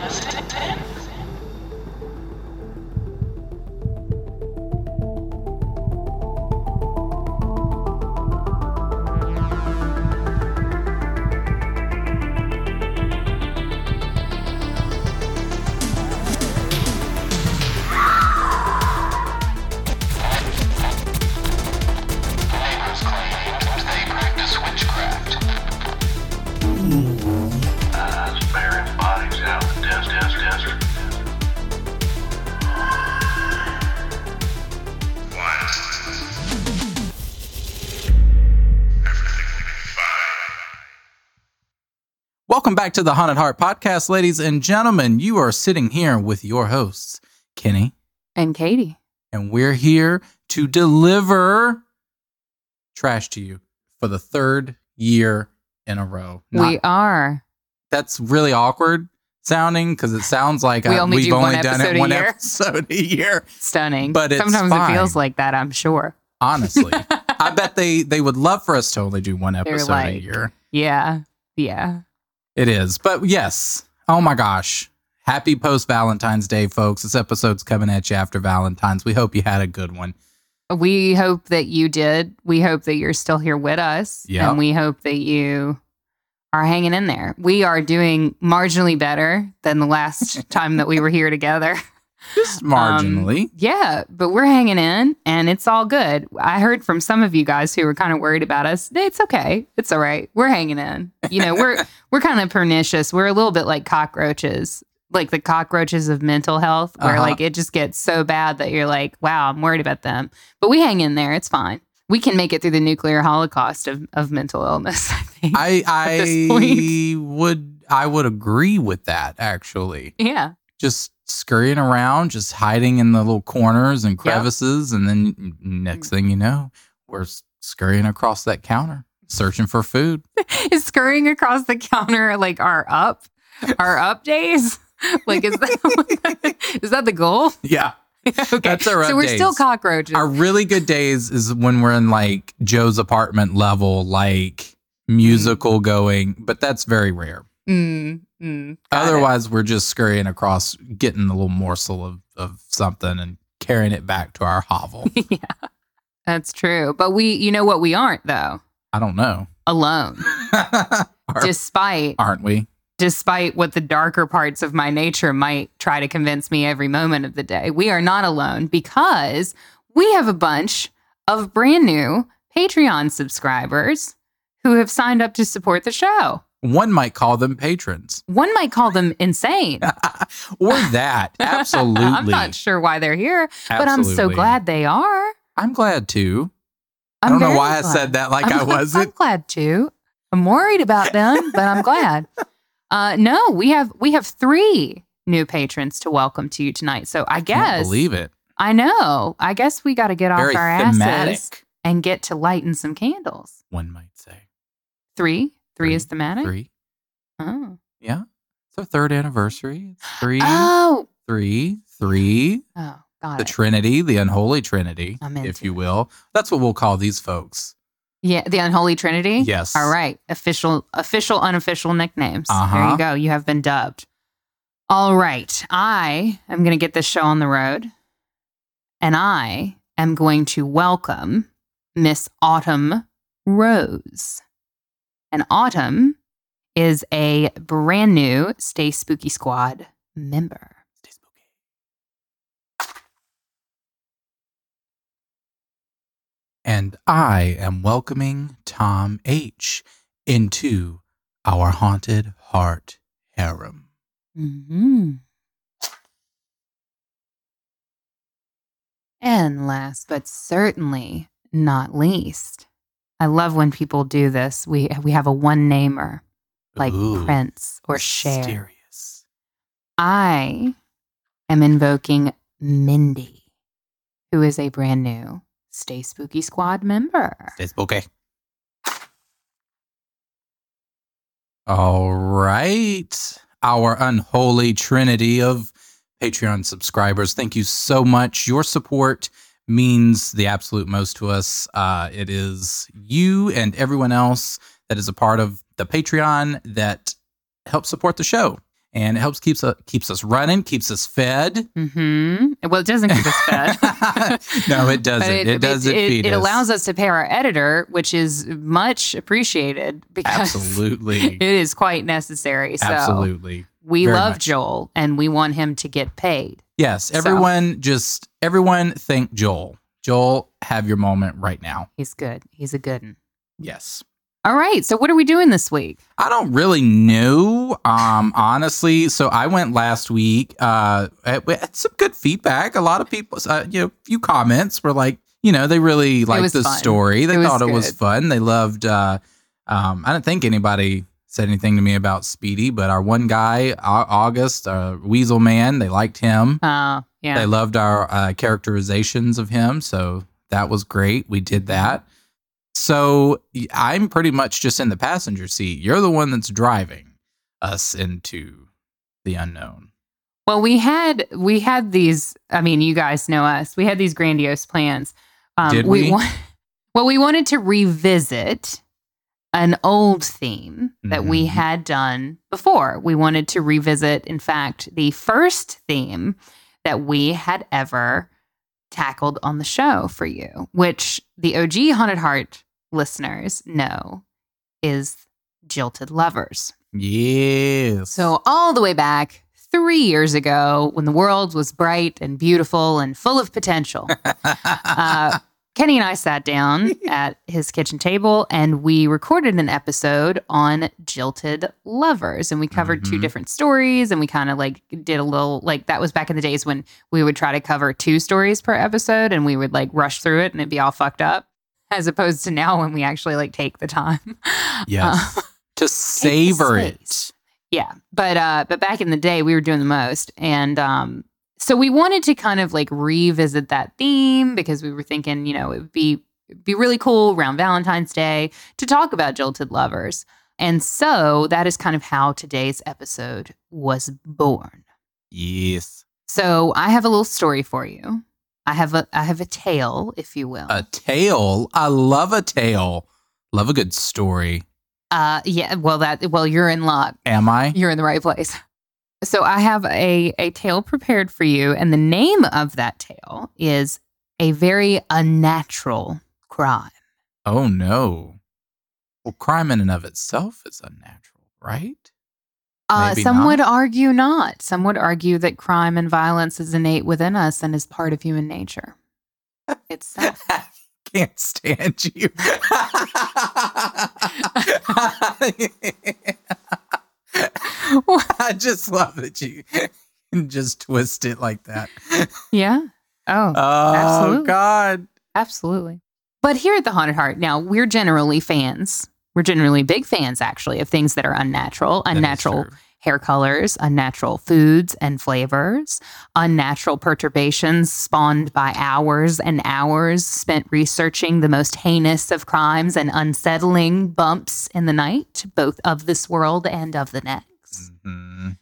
letting us back to the Haunted Heart Podcast, ladies and gentlemen. You are sitting here with your hosts, Kenny, And Katie. and we're here to deliver trash to you for the third year in a row. Not- we are. that's really awkward sounding because it sounds like We uh, only we've do one only done episode it a one year. episode a year. Stunning. But it's Sometimes fine. it feels like that, I'm sure. Honestly, I bet they they would love for us to only do one episode a year. Yeah. Yeah. It is. But yes. Oh my gosh. Happy post Valentine's Day, folks. This episode's coming at you after Valentine's. We hope you had a good one. We hope that you did. We hope that you're still here with us. Yeah. And we hope that you are hanging in there. We are doing marginally better than the last time that we were here together. Just Um, marginally. yeah, but we're hanging in and it's all good. I heard from some of you guys who were kind of worried about us. It's okay. It's all right. We're hanging in. You know, we're we're kind of pernicious. We're a little bit like cockroaches, like the cockroaches of mental health, where Uh-huh. like it just gets so bad that you're like, wow, I'm worried about them. But we hang in there. It's fine. We can make it through the nuclear holocaust of, of mental illness, I think. I I would I would agree with that actually. yeah. Just scurrying around, just hiding in the little corners and crevices, and then next thing you know, we're scurrying across that counter, searching for food. Is scurrying across the counter like our up, our up days? Like is that is that the goal? Yeah. okay, That's our so we're still cockroaches. Our really good days is when we're in like Joe's apartment level, like musical going, but that's very rare. mm, mm, got it. Otherwise, we're just scurrying across, getting a little morsel of, of something and carrying it back to our hovel. yeah, that's true. But we, you know what, we aren't though. I don't know. Alone, Are, despite aren't we? despite what the darker parts of my nature might try to convince me every moment of the day. We are not alone because we have a bunch of brand new Patreon subscribers who have signed up to support the show. One might call them patrons. One might call them insane. or that. Absolutely. I'm not sure why they're here, but I'm so glad they are. I'm glad too. I I'm don't know why I said that like I'm, I wasn't. I'm glad too. I'm worried about them, but I'm glad. Uh, no, we have we have three new patrons to welcome to you tonight. So I, guess believe it. I know. I guess we got to get Very off our asses and get to lighting some candles. one might say. Three, three, Three, is thematic. Three. Oh, Yeah. It's our third anniversary. It's three, oh, three, three. oh, got The it. Trinity, the unholy Trinity, if you will. That's what we'll call these folks. yeah, the unholy trinity. Yes. All right. Official, official, unofficial nicknames. There Uh-huh. you go. You have been dubbed. All right. I am going to get this show on the road and I am going to welcome Miss Autumn Rose. And Autumn is a brand new Stay Spooky Squad member. Stay spooky. And I am welcoming Tom H into our haunted heart harem. hmm And last but certainly not least, I love when people do this. We we have a one namer like Ooh, Prince or Cher. Mysterious. I am invoking Mindy, who is a brand new Stay Spooky Squad member. Stay spooky. All right. Our unholy trinity of Patreon subscribers. Thank you so much. Your support means the absolute most to us. Uh, it is you and everyone else that is a part of the Patreon that helps support the show. and it helps keeps us keeps us running, keeps us fed. hmm Well, it doesn't keep us fed. no, it doesn't. But It, doesn't It, feed it us. allows us to pay our editor, which is much appreciated because Absolutely. it is quite necessary. So Absolutely. we Very love much. Joel and we want him to get paid. Yes. So- Everyone just everyone thank Joel. Joel, have your moment right now. He's good. He's a good one. Yes. All right. So what are we doing this week? I don't really know, um, honestly. So I went last week. Uh, we had some good feedback. A lot of people, uh, you know, few comments were like, you know, they really liked the story. They It thought it was fun. They loved. Uh, um, I don't think anybody said anything to me about Speedy, but our one guy, August, uh, Weasel Man, they liked him. Uh, yeah. They loved our uh, characterizations of him. So that was great. We did that. So I'm pretty much just in the passenger seat. You're the one that's driving us into the unknown. Well, we had we had these. I mean, you guys know us. We had these grandiose plans. Um, Did we? wa- well, we wanted to revisit an old theme that we Mhm. had done before. We wanted to revisit, in fact, the first theme that we had ever tackled on the show for you, which the OG Haunted Heart listeners know is Jilted Lovers. Yes. So, all the way back three years ago, when the world was bright and beautiful and full of potential, uh, Kenny and I sat down at his kitchen table and we recorded an episode on jilted lovers. And we covered two Mhm. different stories and we kind of like did a little, like, that was back in the days when we would try to cover two stories per episode and we would like rush through it and it'd be all fucked up. As opposed to now when we actually like take the time. yes. Uh, to savor it. Yeah, but uh, but back in the day, we were doing the most, and um, so we wanted to kind of like revisit that theme because we were thinking, you know, it would be be really cool around Valentine's Day to talk about jilted lovers, and so that is kind of how today's episode was born. Yes. So I have a little story for you. I have a I have a tale, if you will. A tale. I love a tale. Love a good story. Uh, yeah. Well, that well, you're in luck. Am I? You're in the right place. So I have a a tale prepared for you, and the name of that tale is a very unnatural crime. Oh no. Well, crime in and of itself is unnatural, right? Uh, some not. would argue not. Some would argue that crime and violence is innate within us and is part of human nature itself. I can't stand you. I just love that you can just twist it like that. yeah. Oh, Oh Absolutely. God. absolutely. But here at the Haunted Heart, now we're generally fans. We're generally big fans, actually, of things that are unnatural, That unnatural hair colors, unnatural foods and flavors, unnatural perturbations spawned by hours and hours spent researching the most heinous of crimes and unsettling bumps in the night, both of this world and of the next. Mhm.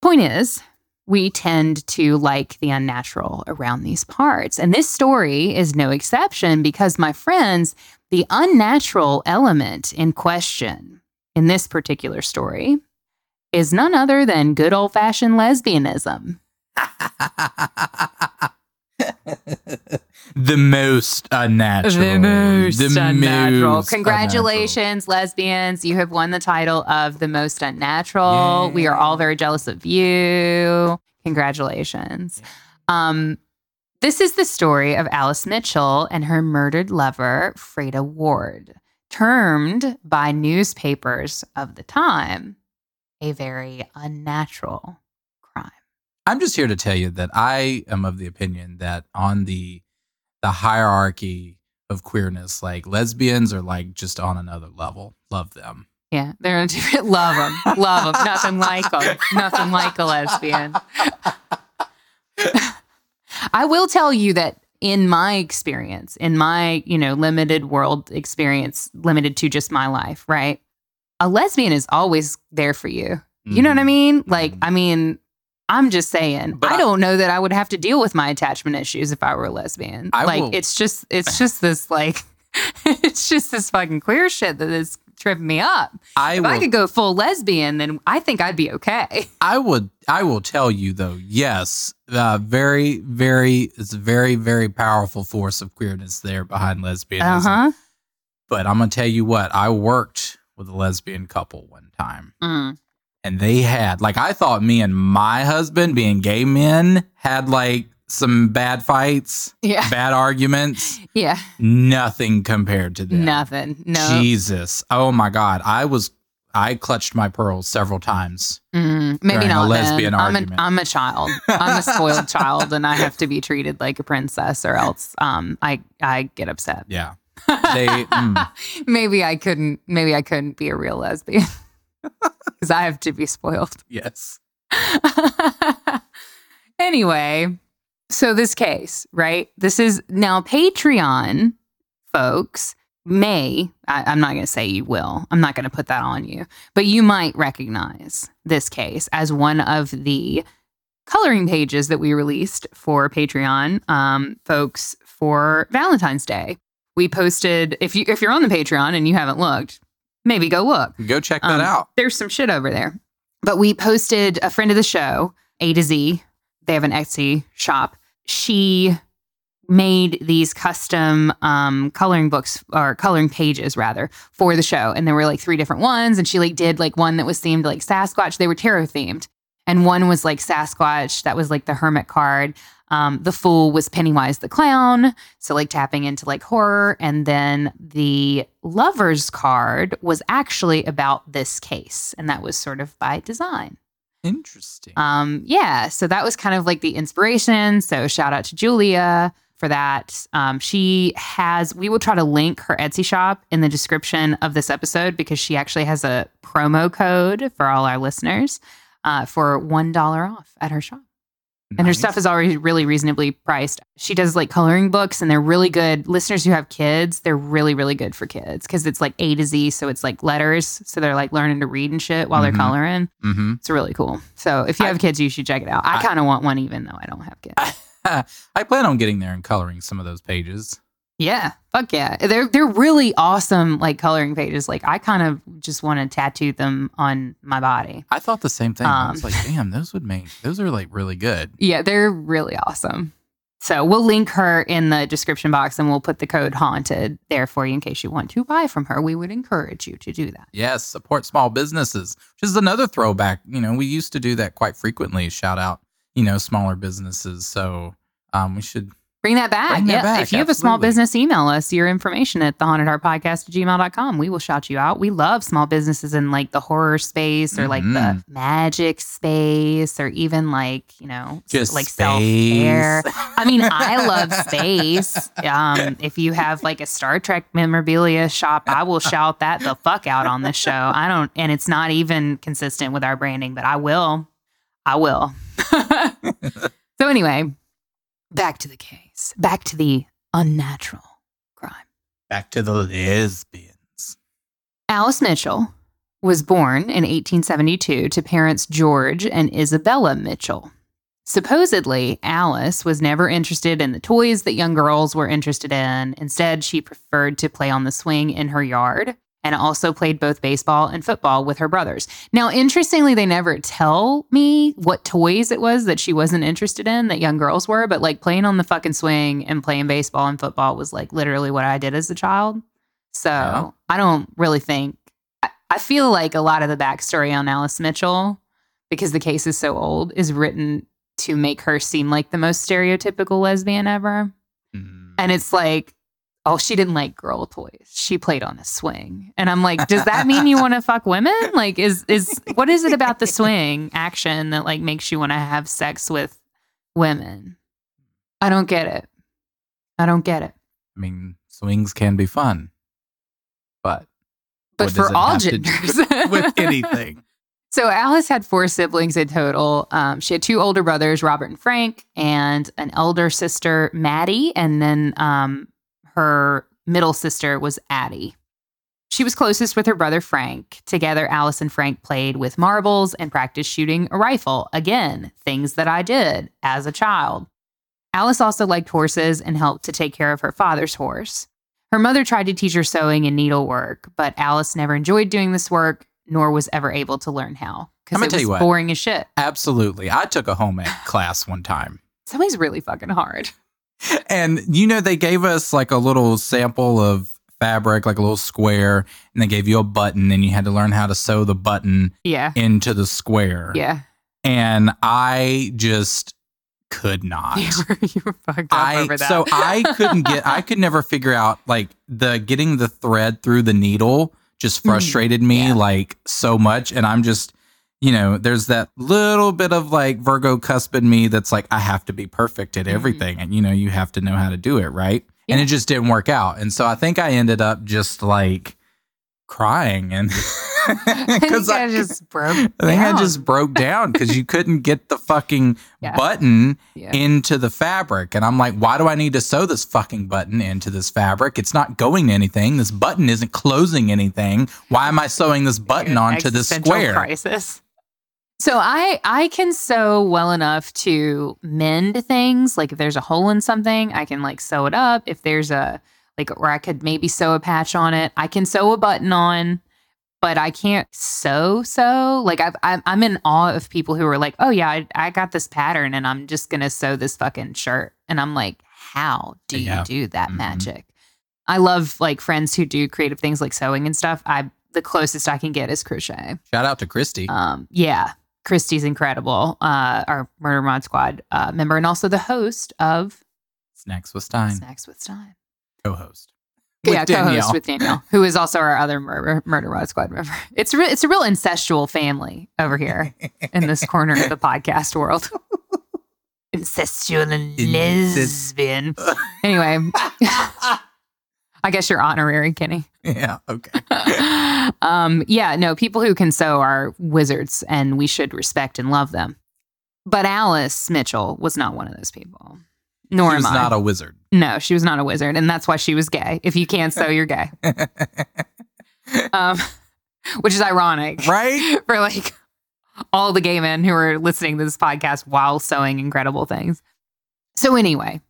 Point is, we tend to like the unnatural around these parts. And this story is no exception because, my friends, the unnatural element in question in this particular story is none other than good old fashioned lesbianism. the most unnatural. The most The unnatural. most Congratulations, lesbians. You have won the title of the most unnatural. We are all very jealous of you. Congratulations. Um, this is the story of Alice Mitchell and her murdered lover, Freda Ward, termed by newspapers of the time a very unnatural crime. I'm just here to tell you that I am of the opinion that on the the hierarchy of queerness, like lesbians are like just on another level. Love them. Yeah, they're a different. Love them, love them. Nothing like them. Nothing like a lesbian. I will tell you that in my experience, in my you know limited world experience, limited to just my life, right? A lesbian is always there for you. You know what I Mhm. mean? Like, Mhm. I mean, I'm just saying. But I don't know that I would have to deal with my attachment issues if I were a lesbian. I like, will- it's just, it's just this like, it's just this fucking queer shit that is tripping me up. I If will, I could go full lesbian, then I think I'd be okay. I would I will tell you though, yes, uh, very, very it's a very, very powerful force of queerness there behind lesbianism. Uh huh. But I'm gonna tell you what, I worked with a lesbian couple one time. Mm. And they had like I thought me and my husband being gay men had like some bad fights, Yeah. bad arguments. Yeah. Nothing compared to them. Nothing. No. Jesus. Oh my God. I was I clutched my pearls several times. Mm, maybe During a not lesbian then. I'm a, argument. I'm a child. I'm a spoiled child, and I have to be treated like a princess, or else um, I I get upset. Yeah. They mm, maybe I couldn't. Maybe I couldn't be a real lesbian because I have to be spoiled. yes. anyway, so this case, right? This is now Patreon, folks. May, I, I'm not going to say you will, I'm not going to put that on you, but you might recognize this case as one of the coloring pages that we released for Patreon um, folks for Valentine's Day. We posted if you if you're on the Patreon and you haven't looked, maybe go look Go check that um, out. there's some shit over there. But we posted a friend of the show, A to Z. They have an Etsy shop. She made these custom um, coloring books or coloring pages rather for the show, and there were like three different ones. And she like did like one that was themed like Sasquatch. They were tarot themed, and one was like Sasquatch. That was like the hermit card. Um, the fool was Pennywise the clown, so like tapping into like horror, and then the lovers card was actually about this case, and that was sort of by design. Interesting. Um, yeah, so that was kind of like the inspiration. So shout out to Julia for that. Um, she has. We will try to link her Etsy shop in the description of this episode because she actually has a promo code for all our listeners uh, for one dollar off at her shop. And her stuff is already really reasonably priced. She does like coloring books and they're really good. Listeners who have kids, they're really, really good for kids because it's like A to Z. So it's like letters. So they're like learning to read and shit while Mhm. they're coloring. Mhm. It's really cool. So if you I- have kids, you should check it out. I, I- kind of want one even though I don't have kids. I plan on getting there and coloring some of those pages. Yeah. Fuck yeah. They're they're really awesome like coloring pages. Like I kind of just want to tattoo them on my body. I thought the same thing. I was Um, like, damn, those would make those are like really good. Yeah, they're really awesome. So we'll link her in the description box and we'll put the code haunted there for you in case you want to buy from her. We would encourage you to do that. Yes, support small businesses, which is another throwback. You know, we used to do that quite frequently. Shout out, you know, smaller businesses. So um, we should. Bring that back. Bring that yeah. back, If you have a small business, email us your information at thehauntedheartpodcast at gmail.com. We will shout you out. We love small businesses in like the horror space or like the Mhm. magic space or even like, you know, Just like space. self care. I mean, I love space. Um, if you have like a Star Trek memorabilia shop, I will shout that the fuck out on this show. I don't, and it's not even consistent with our branding, but I will. I will. so, anyway, back to the case, back to the unnatural crime. Back to the lesbians. Alice Mitchell was born in 1872 to parents George and Isabella Mitchell. Supposedly, Alice was never interested in the toys that young girls were interested in. Instead, she preferred to play on the swing in her yard and also played both baseball and football with her brothers. Now, interestingly, they never tell me what toys it was that she wasn't interested in that young girls were, but like playing on the fucking swing and playing baseball and football was like literally what I did as a child. So Yeah. I don't really think, I, I feel like a lot of the backstory on Alice Mitchell, because the case is so old, is written to make her seem like the most stereotypical lesbian ever. Mm. And it's like, oh, she didn't like girl toys. She played on a swing. And I'm like, does that mean you want to fuck women? Like, is is what is it about the swing action that like makes you want to have sex with women? I don't get it. I don't get it. I mean, swings can be fun, but But for all genders. with anything. So Alice had four siblings in total. Um, she had two older brothers, Robert and Frank, and an elder sister, Maddie, and then um, her middle sister was Addie. She was closest with her brother Frank. Together, Alice and Frank played with marbles and practiced shooting a rifle. Again, things that I did as a child. Alice also liked horses and helped to take care of her father's horse. Her mother tried to teach her sewing and needlework, but Alice never enjoyed doing this work, nor was ever able to learn how because it tell was you what. boring as shit. Absolutely. I took a home ec class one time. Sewing's really fucking hard. And you know, they gave us like a little sample of fabric, like a little square, and they gave you a button, and you had to learn how to sew the button Yeah, into the square. yeah. And I just could not. You were, you were fucked up I over that. so I couldn't get I could never figure out like the getting the thread through the needle just Mhm. frustrated me Yeah. like so much and I'm just you know there's that little bit of like Virgo cusp in me that's like I have to be perfect at Mhm. everything and you know you have to know how to do it right and it just didn't work out and so I think I ended up just like crying and I think because I, just broke. I think I down. just broke down because you couldn't get the fucking Yeah. button Yeah. into the fabric. And I'm like, why do I need to sew this fucking button into this fabric? It's not going to anything. This button isn't closing anything. Why am I sewing this button onto this square? crisis. So I I can sew well enough to mend things. Like if there's a hole in something, I can like sew it up. If there's a like or I could maybe sew a patch on it. I can sew a button on, but I can't sew sew. Like I've, I'm I'm in awe of people who are like, oh yeah, I, I got this pattern and I'm just gonna sew this fucking shirt. And I'm like, how do you Yeah. do that Mhm. magic? I love like friends who do creative things like sewing and stuff. I the closest I can get is crochet. Shout out to Christy. Um, yeah, Christy's incredible. Uh, our Murder Mod Squad uh, member and also the host of Snacks with Stein, Snacks with Stein. co-host. yeah, Danielle. co-host with Danielle, who is also our other Murder Murder Mod Squad member. It's re- it's a real incestual family over here in this corner of the podcast world. Incestual and Incest- lesbian. Anyway, I guess you're honorary, Kenny. yeah, okay. um, yeah, no, people who can sew are wizards and we should respect and love them. But Alice Mitchell was not one of those people. Nor She was am I. She's not a wizard. no, she was not a wizard, and that's why she was gay. If you can't sew, you're gay. Um, which is ironic, right? For like all the gay men who are listening to this podcast while sewing incredible things. So anyway,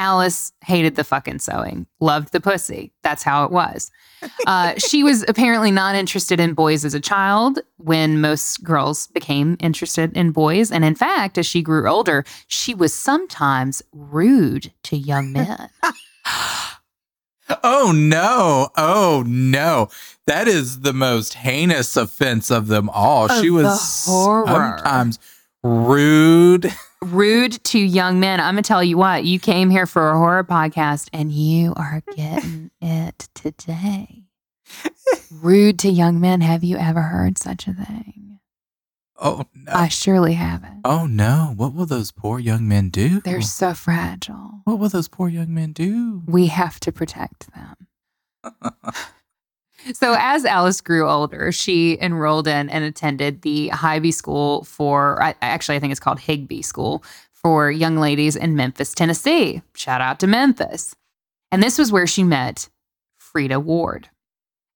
Alice hated the fucking sewing, loved the pussy. That's how it was. Uh, she was apparently not interested in boys as a child when most girls became interested in boys. And in fact, as she grew older, she was sometimes rude to young men. Oh no. Oh no. That is the most heinous offense of them all. Of she the was horror. sometimes rude. rude to young men. I'm going to tell you what, you came here for a horror podcast and you are getting it today. rude to young men. Have you ever heard such a thing? Oh no. I surely haven't. oh no. What will those poor young men do? They're so fragile. What will those poor young men do? We have to protect them. so, as Alice grew older, she enrolled in and attended the Hybe School for, actually, I think it's called Higbee School for young ladies in Memphis, Tennessee. Shout out to Memphis. And this was where she met Freda Ward.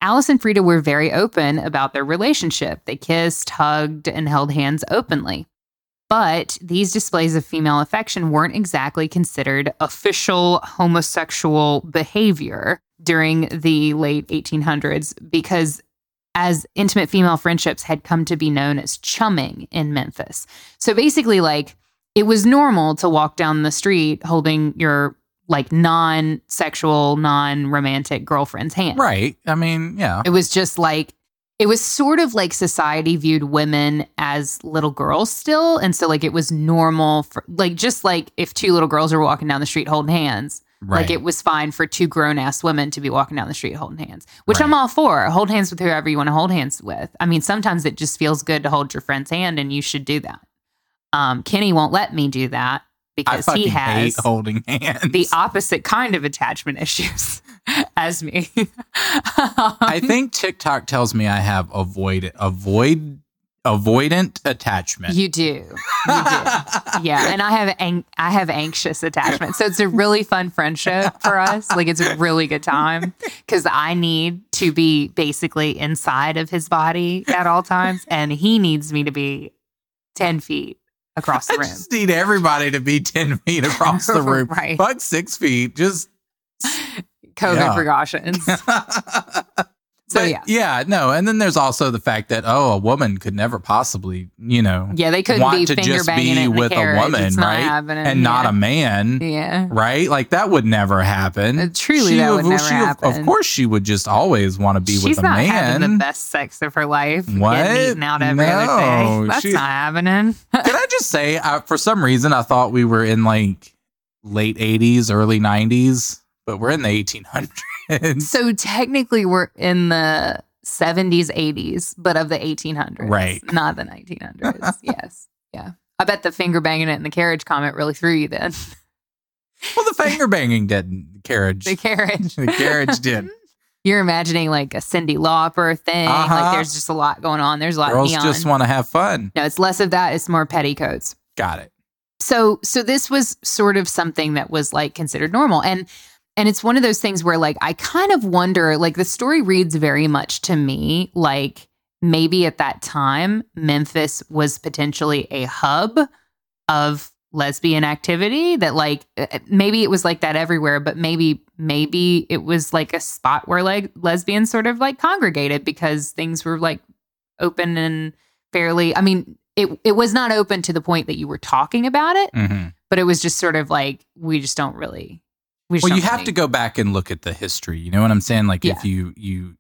Alice and Freda were very open about their relationship. They kissed, hugged, and held hands openly. But these displays of female affection weren't exactly considered official homosexual behavior during the late 1800s because as intimate female friendships had come to be known as chumming in Memphis. So basically, like, it was normal to walk down the street holding your like non sexual, non romantic girlfriend's hand. Right. I mean, yeah. It was just like, it was sort of like society viewed women as little girls still. And so, like, it was normal for, like, just like if two little girls were walking down the street holding hands, Right. like, it was fine for two grown ass women to be walking down the street holding hands, which I'm all for. Hold hands with whoever you want to hold hands with. I mean, sometimes it just feels good to hold your friend's hand, and you should do that. Um, Kenny won't let me do that because he has holding hands. the opposite kind of attachment issues as me. I think TikTok tells me I have avoid avoid avoidant attachment. you do. You do. Yeah, and I have ang- I have anxious attachment. So it's a really fun friendship for us. Like it's a really good time cuz I need to be basically inside of his body at all times and he needs me to be 10 feet across the room. I just need everybody to be 10 feet across the room. Right. Fuck six feet. Just COVID Yeah. precautions. So But, yeah. yeah, no, and then there's also the fact that oh, a woman could never possibly, you know, Yeah, they couldn't want to just be it in the with a woman, not right? and not a man, Yeah. right? Like that would never happen. Uh, truly, She that would of- never she of- Of course, she would just always want to be She's with a not man. having the best sex of her life. What? Getting out every No, other day. That's she- not happening. Can I just say, uh, for some reason, I thought we were in like late '80s, early '90s, but we're in the 1800s. so technically, we're in the 70s, 80s, but of the 1800s. Right. Not the 1900s. yes. Yeah. I bet the finger banging it in the carriage comment really threw you then. well, the finger banging didn't. The carriage. the carriage. The carriage did. You're imagining like a Cyndi Lauper thing. Uh-huh. Like there's just a lot going on. There's a lot Girls just want to have fun. no, it's less of that. It's more petticoats. Got it. so so this was sort of something that was like considered normal and and it's one of those things where like i kind of wonder like the story reads very much to me like maybe at that time memphis was potentially a hub of lesbian activity that like uh, maybe it was like that everywhere but maybe maybe it was like a spot where like lesbians sort of like congregated because things were like open and fairly i mean it it was not open to the point that you were talking about it hmm but it was just sort of like we just don't really Well, you have to go back and look at the history. You know what I'm saying? Like, Yeah. if you you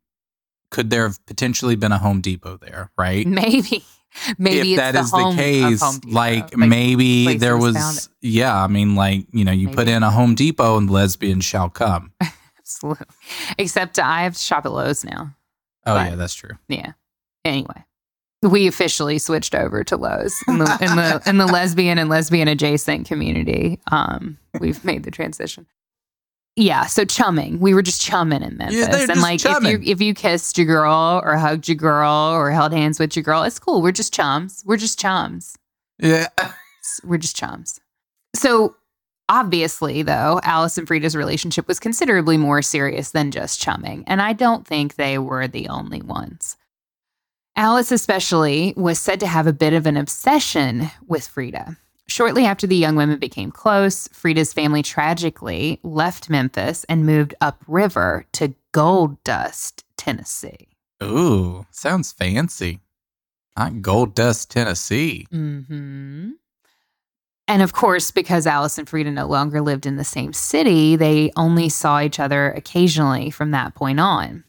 could there have potentially been a Home Depot there, right? maybe maybe if it's that the is the case, Depot. like, maybe there was yeah. I mean, like you know, you put in a Home Depot and lesbians shall come. Absolutely. except I have to shop at Lowe's now Oh But- yeah, that's true. yeah anyway we officially switched over to Lowe's in the in the in the lesbian and lesbian adjacent community um we've made the transition yeah so chumming we were just chumming in Memphis they're and like chumming. if you if you kissed your girl or hugged your girl or held hands with your girl it's cool we're just chums we're just chums Yeah. we're just chums. So obviously, though, Alice and Freda's relationship was considerably more serious than just chumming, and I don't think they were the only ones. Alice, especially, was said to have a bit of an obsession with Freda. Shortly after the young women became close, Freda's family tragically left Memphis and moved upriver to Gold Dust, Tennessee. Ooh, sounds fancy. Not Gold Dust, Tennessee. hmm And of course, because Alice and Freda no longer lived in the same city, they only saw each other occasionally from that point on.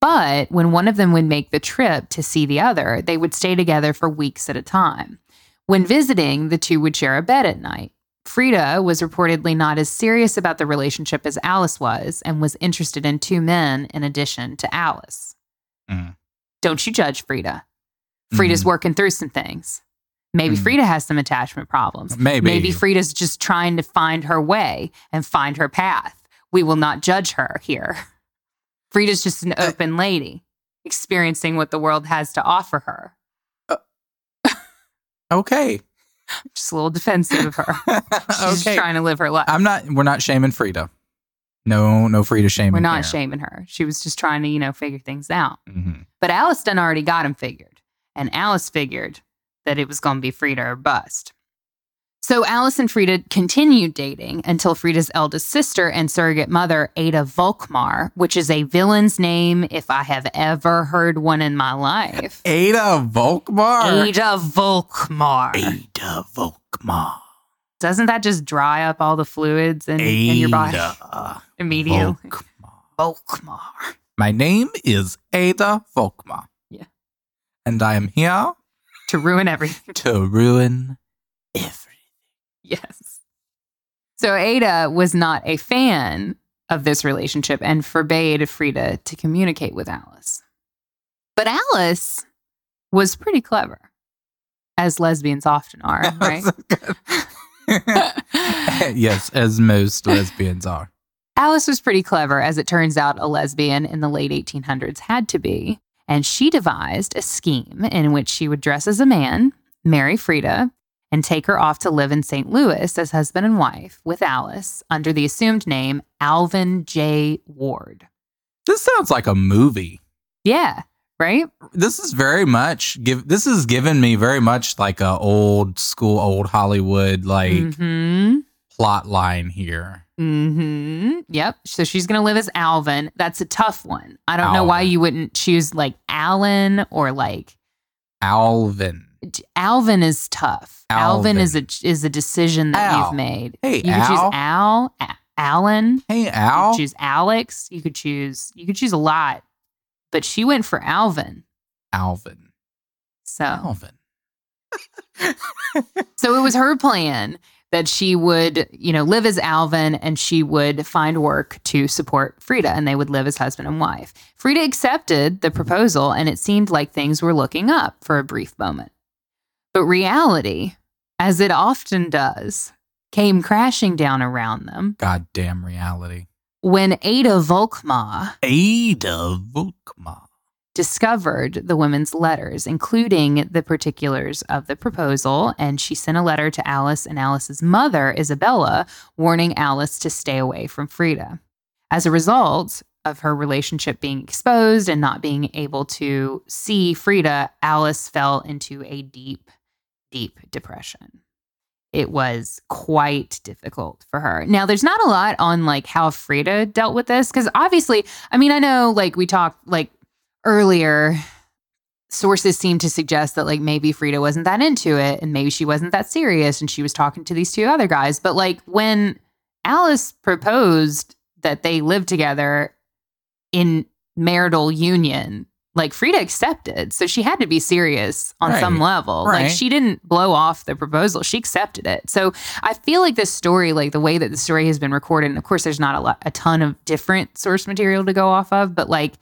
But when one of them would make the trip to see the other, they would stay together for weeks at a time. When visiting, the two would share a bed at night. Freda was reportedly not as serious about the relationship as Alice was and was interested in two men in addition to Alice. Mm. Don't you judge Freda. Freda's Mhm. working through some things. Maybe Mm. Freda has some attachment problems. Maybe. Maybe Freda's just trying to find her way and find her path. We will not judge her here. Freda's just an Uh, open lady, experiencing what the world has to offer her. Okay. Just a little defensive of her. She's okay. trying to live her life. I'm not. We're not shaming Freda. No, no Freda shaming. We're not shaming her. She was just trying to, you know, figure things out. Mhm. But Alice done already got him figured. And Alice figured that it was going to be Freda or bust. So Alice and Freda continued dating until Frida's eldest sister and surrogate mother, Ada Volkmar, which is a villain's name if I have ever heard one in my life. Ada Volkmar. Ada Volkmar. Ada Volkmar. Doesn't that just dry up all the fluids in, in your body immediately? Volkmar. Volkmar. My name is Ada Volkmar. Yeah. And I am here To ruin everything. to ruin everything. Yes. So Ada was not a fan of this relationship and forbade Freda to communicate with Alice. But Alice was pretty clever, as lesbians often are, right? yes, as most lesbians are. Alice was pretty clever, as it turns out a lesbian in the late 1800s had to be. And she devised a scheme in which she would dress as a man, marry Freda, and take her off to live in St. Louis as husband and wife with Alice under the assumed name Alvin J. Ward. This sounds like a movie. Yeah, right? This is very much give. This is given me very much like a old school, old Hollywood, like hmm plot line here. hmm Yep. So she's going to live as Alvin. That's a tough one. I don't know why you wouldn't choose like Alan or like Alvin. Alvin is tough. Alvin, is a is a decision that Al. you've made. Hey, you could choose Al. Al, A- Alan. Hey, You Al. could choose Alex. You could choose. You could choose a lot, but she went for Alvin. Alvin. So Alvin. So it was her plan that she would, you know, live as Alvin and she would find work to support Freda and they would live as husband and wife. Freda accepted the proposal and it seemed like things were looking up for a brief moment. But reality, as it often does, came crashing down around them Goddamn reality. when Ada Volkmar Ada Volkmar discovered the women's letters, including the particulars of the proposal. And she sent a letter to Alice and Alice's mother, Isabella, warning Alice to stay away from Freda. As a result of her relationship being exposed and not being able to see Freda, Alice fell into a deep, deep depression. It was quite difficult for her. Now, there's not a lot on like how Freda dealt with this because obviously, I mean, I know like we talked like earlier sources seem to suggest that like maybe Freda wasn't that into it and maybe she wasn't that serious and she was talking to these two other guys but like when Alice proposed that they live together in marital union like Freda accepted so she had to be serious on some Right. level like she didn't blow off the proposal she accepted it so I feel like this story like the way that the story has been recorded and of course there's not a lot a ton of different source material to go off of but like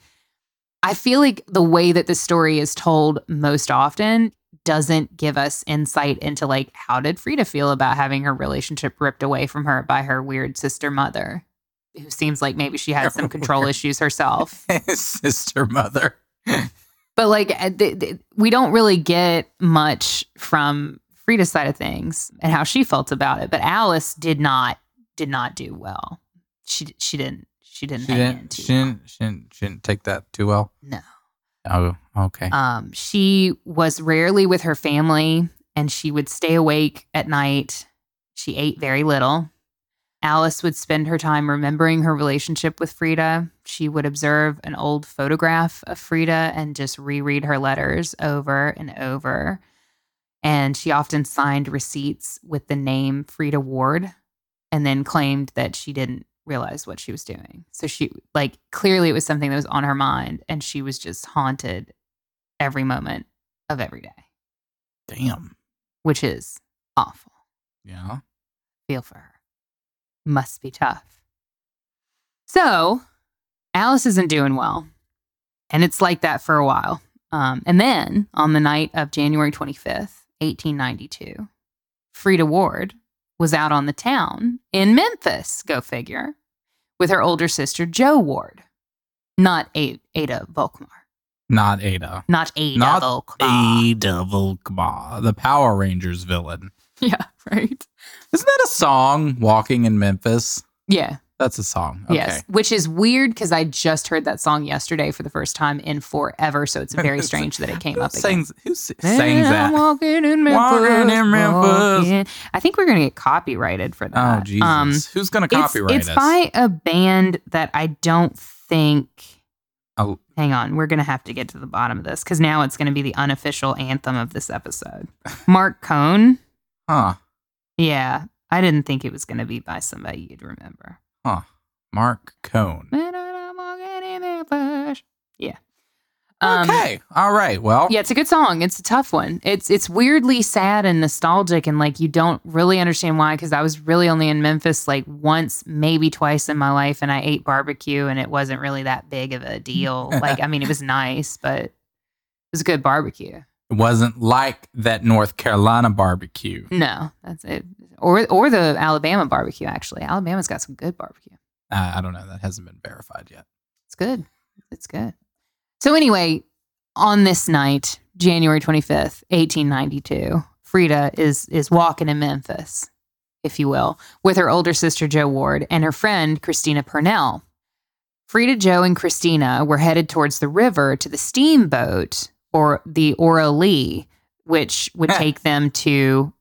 I feel like the way that the story is told most often doesn't give us insight into like how did Freda feel about having her relationship ripped away from her by her weird sister mother, who seems like maybe she had some control issues herself. Sister mother. But like uh, th- th- we don't really get much from Freda's side of things and how she felt about it. But Alice did not did not do well. She she didn't she didn't she didn't, too she well. didn't, she didn't, she didn't take that too well. No. Oh, okay. Um, she was rarely with her family and she would stay awake at night. She ate very little. Alice would spend her time remembering her relationship with Freda. She would observe an old photograph of Freda and just reread her letters over and over. And she often signed receipts with the name Freda Ward and then claimed that she didn't realize what she was doing. So she, like, clearly it was something that was on her mind and she was just haunted every moment of every day, Damn. which is awful. Yeah. Feel for her. Must be tough. So Alice isn't doing well. And it's like that for a while. Um, and then on the night of January 25th, 1892, Freda Ward was out on the town in Memphis, go figure, with her older sister, Jo Ward. Not A- Ada Volkmar. Not Ada. Not Ada Not Volkmar. Ada Volkmar, the Power Rangers villain. Yeah, right. Isn't that a song, Walking in Memphis? Yeah. That's a song. Okay. Yes, which is weird because I just heard that song yesterday for the first time in forever. So it's very strange that it came Who up again. sings, who s- sings I'm that? walking in Memphis. Walking in Memphis. walking. I think we're gonna get copyrighted for that. Oh. Jesus. Um, Who's going to it's, copyright it's us? by a band that I don't think. Oh. Hang on, we're gonna have to get to the bottom of this because now it's gonna be the unofficial anthem of this episode. Marc Cohn. Huh. Yeah, I didn't think it was gonna be by somebody you'd remember. Huh. Marc Cohn. Yeah. Um, okay. All right. Well, Yeah, it's a good song. It's a tough one. It's it's weirdly sad and nostalgic, and like you don't really understand why. Because I was really only in Memphis like once, maybe twice in my life, and I ate barbecue, and it wasn't really that big of a deal. like, I mean, it was nice, but it was a good barbecue. It wasn't like that North Carolina barbecue. No, that's it. Or or the Alabama barbecue. Actually, Alabama's got some good barbecue. Uh, I don't know. That hasn't been verified yet. It's good. It's good. So anyway, on this night, January 25th, 1892, Freda is is walking in Memphis, if you will, with her older sister Jo Ward and her friend Christina Purnell. Freda, Joe, and Christina were headed towards the river to the steamboat or the Ora Lee, which would take them to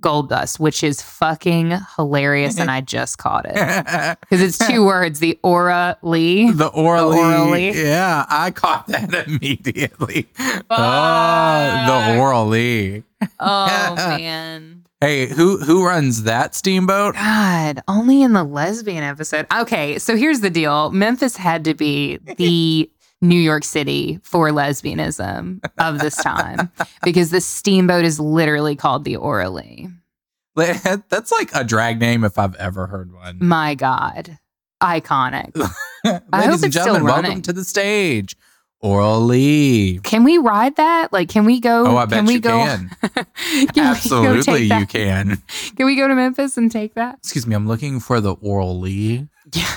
gold dust, which is fucking hilarious. and I just caught it because it's two words the Ora Lee. the orally, orally. Yeah, I caught that immediately. Oh, the Fuck. orally. Oh, man. Hey, who who runs that steamboat? God, only in the lesbian episode. Okay, so here's the deal Memphis had to be the New York City for lesbianism of this time because the steamboat is literally called the Ora Lee. That's like a drag name if I've ever heard one. My God, iconic. Ladies hope and it's still gentlemen, welcome to the stage. Ora Lee. Can we ride that? Like, can we go? Oh, I bet can we you go, can. can we go Absolutely, you can. Can we go to Memphis and take that? Excuse me, I'm looking for the Ora Lee. Yeah.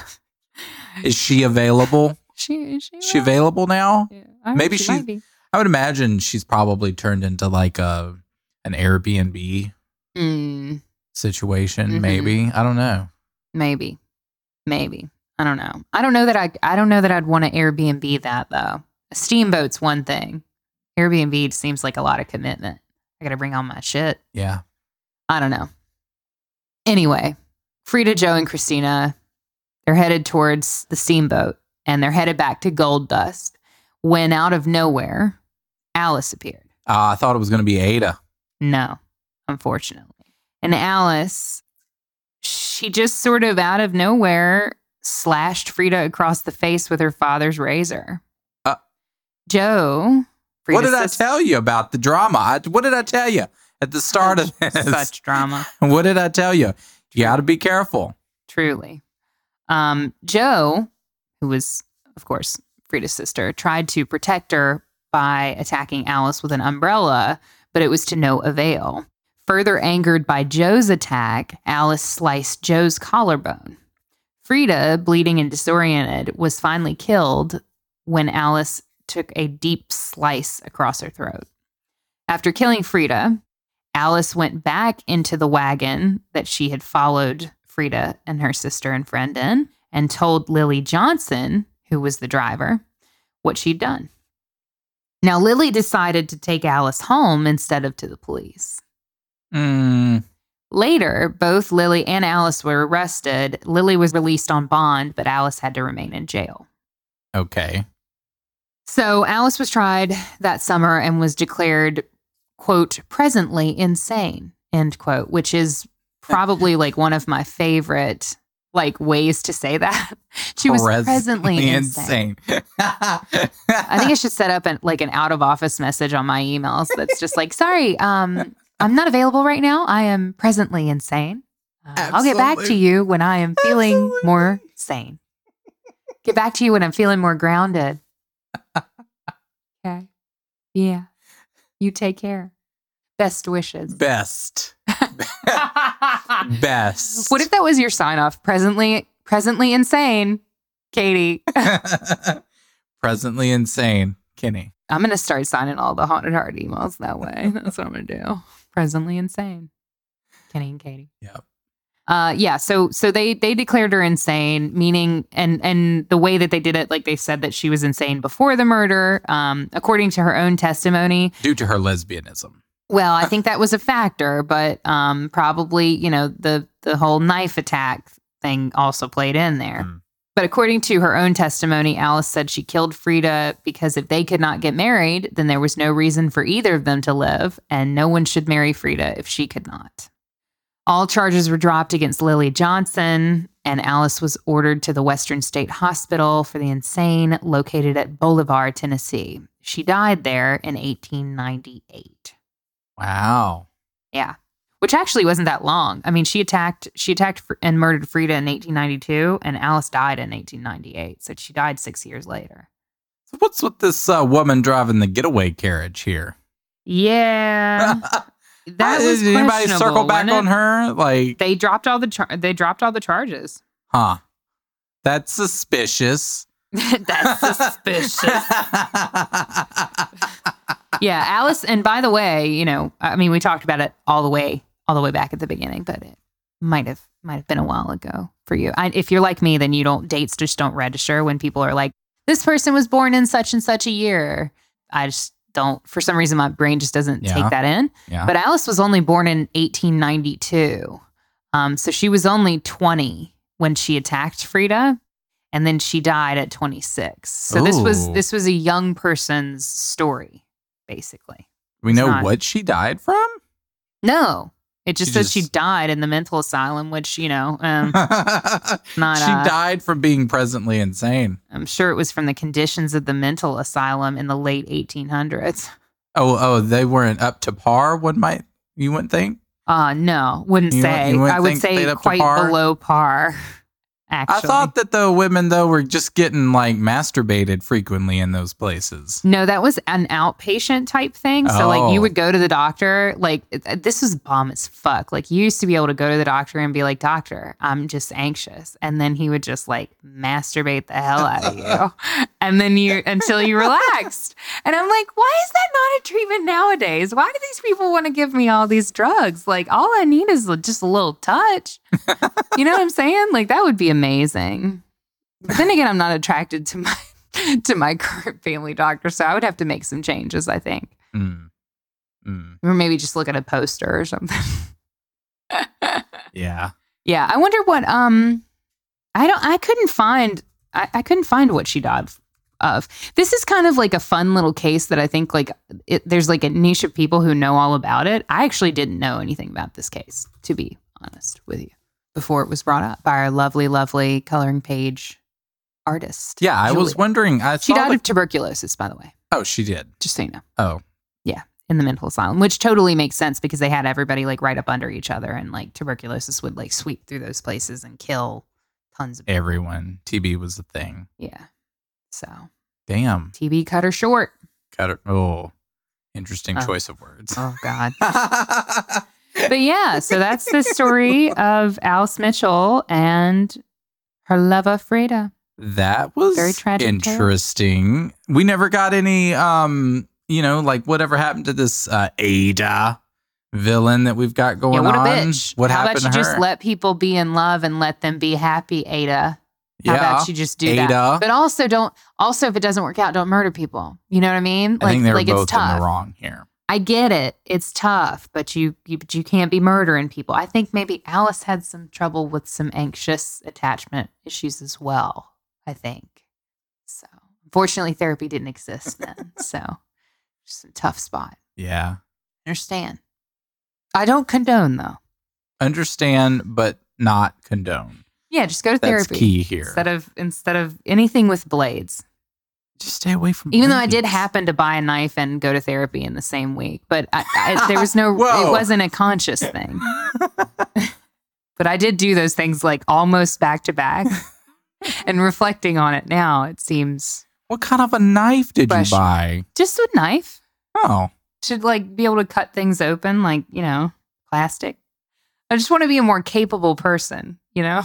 Is she available? She is she, Is she available now? Yeah, Maybe she she- might be. I would imagine she's probably turned into like a an Airbnb Mm, situation. Mhm. Maybe I don't know. maybe, maybe. I don't know. I don't know that I. I don't know that I'd want to Airbnb that though. A steamboat's one thing. Airbnb seems like a lot of commitment. I got to bring all my shit. Yeah. I don't know. Anyway, Freda, Jo, and Christina, they're headed towards the steamboat and they're headed back to Gold Dust when out of nowhere, Alice appeared. Uh, I thought it was going to be Ada. No, unfortunately. And Alice, she just sort of out of nowhere slashed Freda across the face with her father's razor. Uh, Jo. what Freda's did I tell you about the drama? I, what did I tell you at the start of this? Such drama. What did I tell you? You got to be careful. Truly. Um, Jo, who was, of course, Freda's sister, tried to protect her by attacking Alice with an umbrella, but it was to no avail. Further angered by Jo's attack, Alice sliced Jo's collarbone. Freda, bleeding and disoriented, was finally killed when Alice took a deep slice across her throat. After killing Freda, Alice went back into the wagon that she had followed Freda and her sister and friend in and told Lily Johnson, who was the driver, what she'd done. Now, Lily decided to take Alice home instead of to the police. Mm, Later, both Lily and Alice were arrested. Lily was released on bond, but Alice had to remain in jail. okay. So Alice was tried that summer and was declared, quote, presently insane, end quote, which is probably like one of my favorite like ways to say that. She was presently insane. I think I should set up an, like an out of office message on my emails that's just like, sorry, um, I'm not available right now. I am presently insane. Uh, I'll get back to you when I am feeling Absolutely. more sane. Get back to you when I'm feeling more grounded. okay. Yeah. You take care. Best wishes. best. Best. What if that was your sign off? Presently, presently insane, Katie. Presently insane, Kenny. I'm gonna start signing all the haunted heart emails that way. That's what I'm gonna do. Presently insane, Kenny and Katie. Yep. Uh, yeah. So, so they they declared her insane, meaning, and and the way that they did it, like they said that she was insane before the murder. Um, according to her own testimony, Due to her lesbianism. Well, I think that was a factor, but um, probably you know the the whole knife attack thing also played in there. Mm. But according to her own testimony, Alice said she killed Freda because if they could not get married, then there was no reason for either of them to live, and no one should marry Freda if she could not. All charges were dropped against Lily Johnson, and Alice was ordered to the Western State Hospital for the Insane, located at Bolivar, Tennessee. She died there in 1898. Wow. Yeah. Which actually wasn't that long. I mean, she attacked she attacked and murdered Freda in 1892 and Alice died in 1898. So she died 6 years later. So what's with this uh, woman driving the getaway carriage here? Yeah. That was Did anybody circle back on her? Like, They dropped all the char- they dropped all the charges. huh? That's suspicious. That's suspicious. yeah, Alice and by the way, you know, I mean we talked about it all the way all the way back at the beginning, but it might have might have been a while ago for you. I, if you're like me, then you don't dates just don't register when people are like this person was born in such and such a year. I just don't for some reason my brain just doesn't Yeah. take that in. Yeah. But Alice was only born in 1892. Um, so she was only 20 when she attacked Freda, and then she died at 26. So this was this was a young person's story, basically. we it's know not. what she died from? No, it just She says she died in the mental asylum, which you know, um, not. she uh, died from being presently insane. I'm sure it was from the conditions of the mental asylum in the late 1800s. Oh, oh, they weren't up to par. One might you wouldn't think. Uh no, wouldn't You say. wouldn't I would say they'd up to quite par? below par. Actually, I thought that the women though were just getting like masturbated frequently in those places. No, that was an outpatient type thing. So like you Oh. would go to the doctor, like this was bomb as fuck. Like you used to be able to go to the doctor and be like, "Doctor, I'm just anxious." And then he would just like masturbate the hell out of you. and then you until you relaxed. And I'm like, "Why is that not a treatment nowadays? Why do these people want to give me all these drugs? Like all I need is just a little touch." you know what I'm saying? Like that would be amazing. But then again, I'm not attracted to my to my current family doctor, so I would have to make some changes. I think, Mm. Mm. or maybe just look at a poster or something. Yeah. yeah, I wonder what. Um, I don't. I couldn't find. I, I couldn't find what she died of. This is kind of like a fun little case that I think like it, there's like a niche of people who know all about it. I actually didn't know anything about this case, to be honest with you, before it was brought up by our lovely, lovely coloring page artist. Yeah, I was wondering. I She died the- of tuberculosis, by the way. oh, she did. Just so you know. Oh, Yeah, in the mental asylum, which totally makes sense because they had everybody like right up under each other, and like tuberculosis would like sweep through those places and kill tons of people. everyone. TB was the thing. Yeah. So Damn. TB cut her short. Cut it. Oh, interesting Oh. choice of words. Oh God. but yeah, so that's the story of Alice Mitchell and her lover Freda. That was Very tragic tale. interesting. We never got any um, you know, like whatever happened to this uh Ada villain that we've got going yeah, what a on. bitch. What How happened about you just let people be in love and let them be happy, Ada? How yeah. about you just do that? But also don't also if it doesn't work out, don't murder people. You know what I mean? I think they were like both it's tough. in the wrong here. I get it. It's tough, but you, you but you can't be murdering people. I think maybe Alice had some trouble with some anxious attachment issues as well. I think. So unfortunately therapy didn't exist then. so just a tough spot. Yeah. Understand. I don't condone though. Understand but not condone. Yeah, just go to That's therapy. key here. Instead of instead of anything with blades. Just stay away from me. Even though I did happen to buy a knife and go to therapy in the same week, but I, I, there was no, it wasn't a conscious thing. but I did do those things like almost back to back. and reflecting on it now, it seems What kind of a knife did Fresh. you buy? just a knife Oh. should like be able to cut things open, like, you know, plastic. I just want to be a more capable person, you know,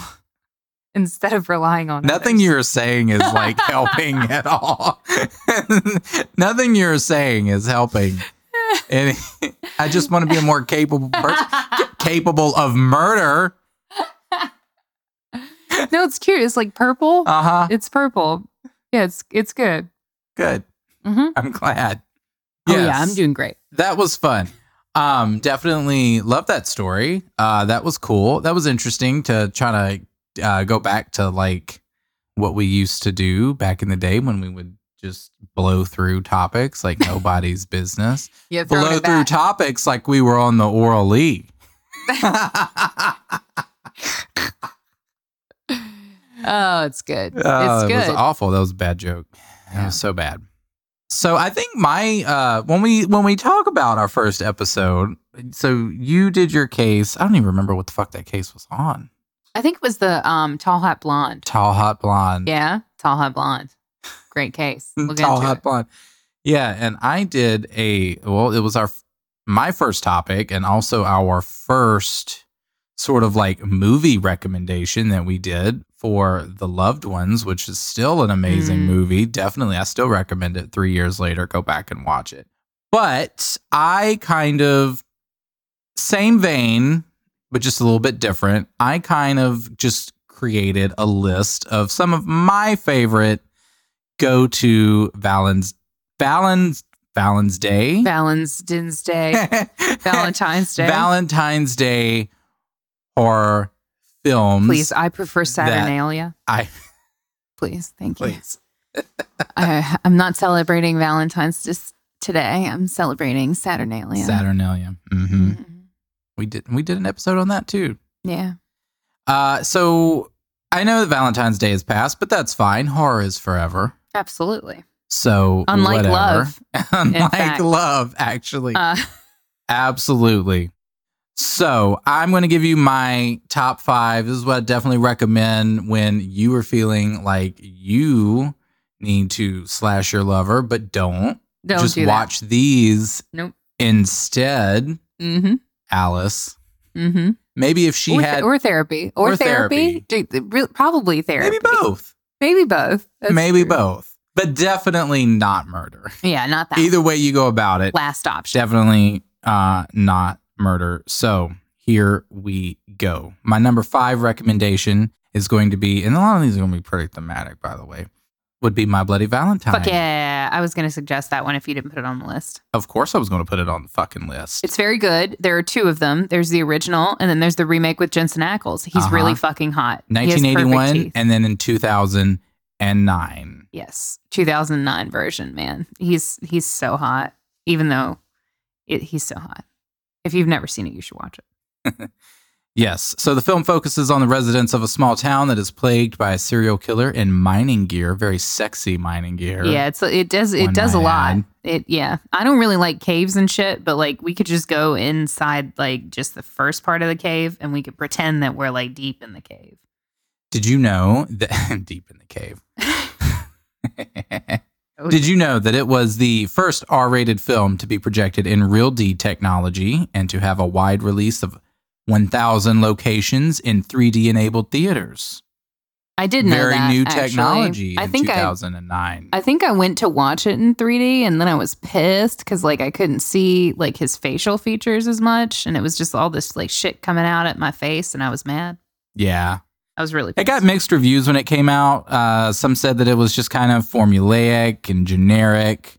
instead of relying on Nothing others. you're saying is like helping at all. Nothing you're saying is helping. And I just want to be a more capable person, capable of murder. no, it's cute. It's like purple. Uh huh. it's purple. Yeah, it's it's good. Good. hmm I'm glad. Oh yeah, I'm doing great. That was fun. Um, definitely love that story. Uh, that was cool. That was interesting to try to uh, go back to like what we used to do back in the day when we would just blow through topics like nobody's business. Yeah, blow through topics like we were on the Ora Lee. oh, it's good. Oh, it's good. It was awful. That was a bad joke. That Yeah. was so bad. So I think my uh when we when we talk about our first episode, so you did your case. I don't even remember what the fuck that case was on. I think it was the um tall hot blonde. Tall hot blonde. Yeah, tall hot blonde. Great case. We'll get Tall hot it. blonde. Yeah, and I did a well, it was our my first topic and also our first sort of like movie recommendation that we did for The Loved Ones, which is still an amazing Mm. movie. Definitely, I still recommend it 3 years later. Go back and watch it. But I kind of same vein, but just a little bit different. I kind of just created a list of some of my favorite go to Valens Valens Valentine's Day. Valentine's Day, Valentine's Day. Valentine's Day horror films. Please, I prefer Saturnalia. I Please, thank you. please. I, I'm not celebrating Valentine's just today. I'm celebrating Saturnalia. Saturnalia. hmm Mhm. We did we did an episode on that too. Yeah. Uh, so I know that Valentine's Day has passed, but that's fine. Horror is forever. Absolutely. So Unlike whatever. love, unlike love, actually, Uh, absolutely. So I'm going to give you my top five. This is what I definitely recommend when you are feeling like you need to slash your lover, but don't. don't Just do watch these Nope. instead. Mm-hmm. Alice. Mm-hmm. Maybe if she or, had or therapy. Or, or therapy. Dude, the probably therapy. maybe both. Maybe both. That's maybe true. both. But definitely not murder. Yeah, not that. Either way you go about it, Last option. definitely uh not murder. So here we go. My number five recommendation is going to be, and a lot of these are going to be pretty thematic, by the way, would be My Bloody Valentine. Fuck yeah. I was going to suggest that one if you didn't put it on the list. Of course, I was going to put it on the fucking list. It's very good. There are two of them. There's the original, and then there's the remake with Jensen Ackles. He's Uh-huh. really fucking hot. He has perfect 1981, and then in 2009. Yes, 2009 version, man. He's he's so hot. Even though it, he's so hot. If you've never seen it, you should watch it. Yes. So the film focuses on the residents of a small town that is plagued by a serial killer in mining gear, very sexy mining gear. Yeah, it's it does it does a I lot. had. It yeah. I don't really like caves and shit, but like we could just go inside like just the first part of the cave and we could pretend that we're like deep in the cave. Did you know that deep in the cave? Did you know that it was the first R rated film to be projected in Real D technology and to have a wide release of 1,000 locations in 3D enabled theaters? I did not know Very that, new actually. technology I in think I 2009. I think I went to watch it in 3D and then I was pissed because like I couldn't see like his facial features as much and it was just all this like shit coming out at my face and I was mad. yeah. I was really Pissed. It got mixed reviews when it came out. Uh, some said that it was just kind of formulaic and generic,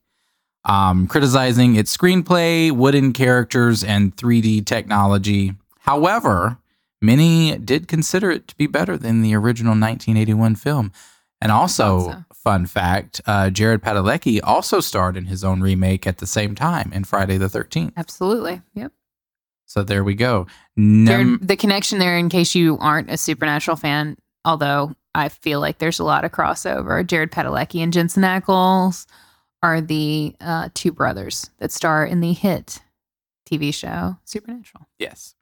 um, criticizing its screenplay, wooden characters, and 3D technology. However, many did consider it to be better than the original 1981 film. And also, so. fun fact uh, Jared Padalecki also starred in his own remake at the same time in Friday the 13th. Absolutely. Yep. So there we go. Num- There- the connection there, in case you aren't a Supernatural fan, although I feel like there's a lot of crossover. Jared Padalecki and Jensen Ackles are the uh, two brothers that star in the hit TV show Supernatural. Yes.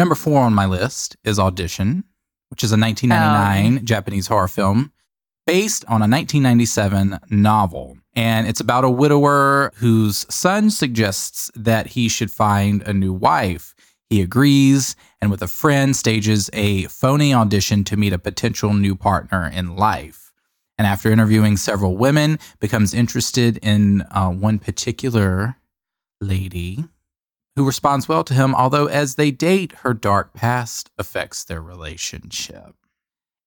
Number four on my list is Audition, which is a 1999 Japanese horror film based on a 1997 novel. And it's about a widower whose son suggests that he should find a new wife. He agrees and, with a friend, stages a phony audition to meet a potential new partner in life. And after interviewing several women, becomes interested in uh, one particular lady who responds well to him, although as they date, her dark past affects their relationship.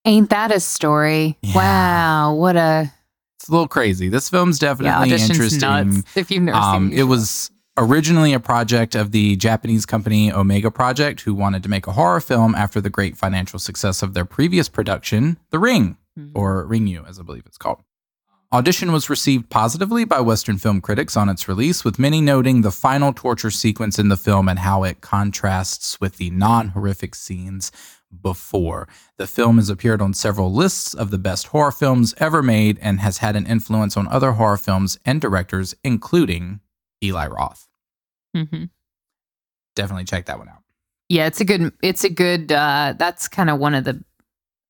Ain't that a story? Yeah. Wow, what a It's a little crazy. This film's definitely audition's interesting. nuts. If you've never Um, seen it it was originally a project of the Japanese company Omega Project, who wanted to make a horror film after the great financial success of their previous production, The Ring, Mhm. or Ringu, as I believe it's called. Audition was received positively by Western film critics on its release, with many noting the final torture sequence in the film and how it contrasts with the non horrific scenes before. The film has appeared on several lists of the best horror films ever made and has had an influence on other horror films and directors, including Eli Roth. Mhm. Definitely check that one out. Yeah, it's a good it's a good uh that's kind of one of the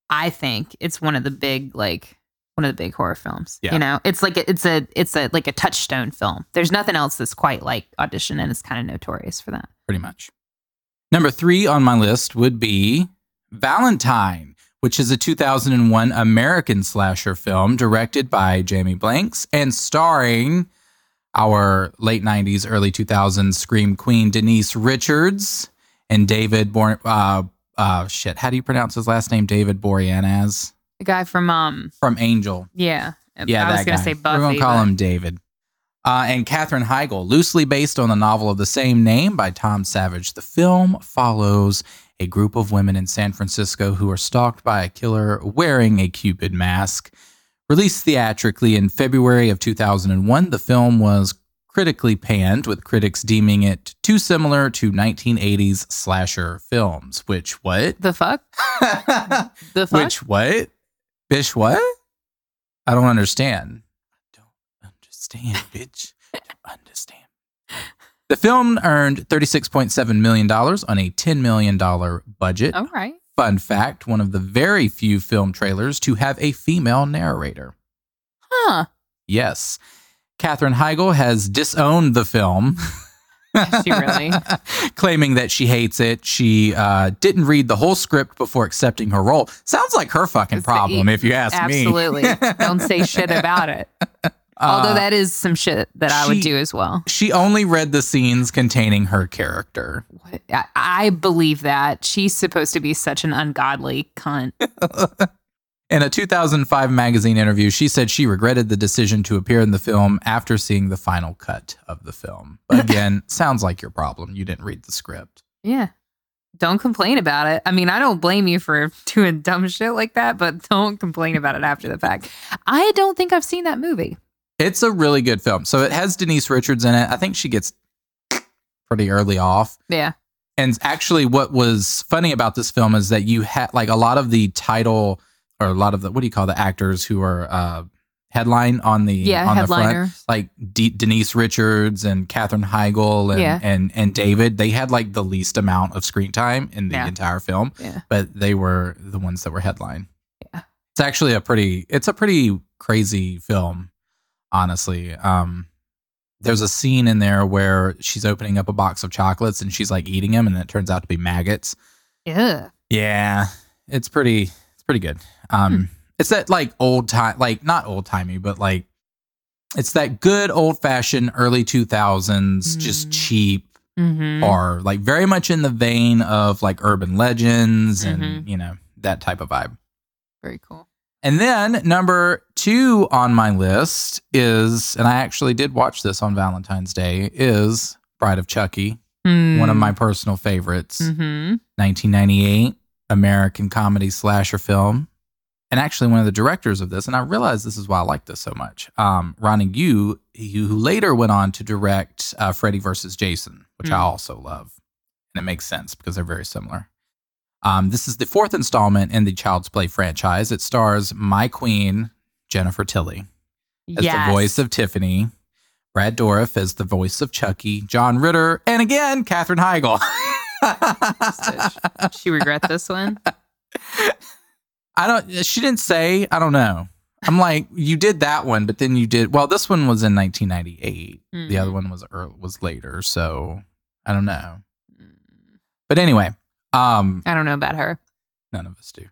I think it's one of the big like one of the big horror films. Yeah. You know, it's like a, it's a it's a like a touchstone film. There's nothing else that's quite like Audition and it's kind of notorious for that. pretty much. Number three on my list would be Valentine, which is a 2001 American slasher film directed by Jamie Blanks and starring our late 90s, early 2000s Scream Queen Denise Richards and David Bor- uh, uh, shit, how do you pronounce his last name? David Boreanaz The guy from um from Angel. yeah. Yeah, I was gonna say Buffy. We're gonna call but- him David. Uh, and Katherine Heigl, loosely based on the novel of the same name by Tom Savage. The film follows a group of women in San Francisco who are stalked by a killer wearing a Cupid mask. Released theatrically in February of 2001, the film was critically panned, with critics deeming it too similar to 1980s slasher films. Which what? The fuck? The fuck? Which what? Bish what? I don't understand. I don't understand, bitch. I don't understand. The film earned $36.7 million on a $10 million budget. All right. Fun fact one of the very few film trailers to have a female narrator. Huh. Yes. Katherine Heigl has disowned the film. She really? claiming that she hates it. She uh, didn't read the whole script before accepting her role. Sounds like her fucking It's the- problem, if you ask me. Absolutely. Don't say shit about it. Although Uh, that is some shit that I would do as well. she only read the scenes containing her character. What- I, I believe that. She's supposed to be such an ungodly cunt. In a 2005 magazine interview, she said she regretted the decision to appear in the film after seeing the final cut of the film. Again, sounds like your problem. You didn't read the script. Yeah. Don't complain about it. I mean, I don't blame you for doing dumb shit like that, but don't complain about it after the fact. I don't think I've seen that movie. It's a really good film. So it has Denise Richards in it. I think she gets pretty early off. Yeah. And actually, what was funny about this film is that you had like a lot of the title or a lot of the what do you call the actors who are uh, headline on the Yeah. on the front, like D- Denise Richards and Katherine Heigl and, Yeah. and and David. They had like the least amount of screen time in the Yeah. entire film, Yeah. but they were the ones that were headline. Yeah. It's actually a pretty it's a pretty crazy film, honestly. Um there's a scene in there where she's opening up a box of chocolates and she's like eating them and it turns out to be maggots. Yeah. Yeah. It's pretty it's pretty good. Um Hmm. it's that like old time like not old timey, but like it's that good old fashioned early 2000s just Mm. cheap Mm-hmm. horror, like very much in the vein of like urban legends and Mhm. you know that type of vibe. Very cool. And then number two on my list is, and I actually did watch this on Valentine's Day, is Bride of Chucky, one of my personal favorites. Mm-hmm. 1998 American comedy slasher film. And actually, one of the directors of this, and I realize this is why I like this so much, um, Ronnie Yu, who later went on to direct uh, Freddy versus Jason, which I Mm. also love. And it makes sense because they're very similar. Um, this is the fourth installment in the Child's Play franchise. It stars my queen, Jennifer Tilly, as Yes. the voice of Tiffany, Brad Dourif as the voice of Chucky, John Ritter, and again, Katherine Heigl. she regret this one. I don't. She didn't say. I don't know. I'm like, you did that one, but then you did. Well, this one was in 1998. The Mhm. other one was ear was later. So I don't know. But anyway, um, I don't know about her. none of us do.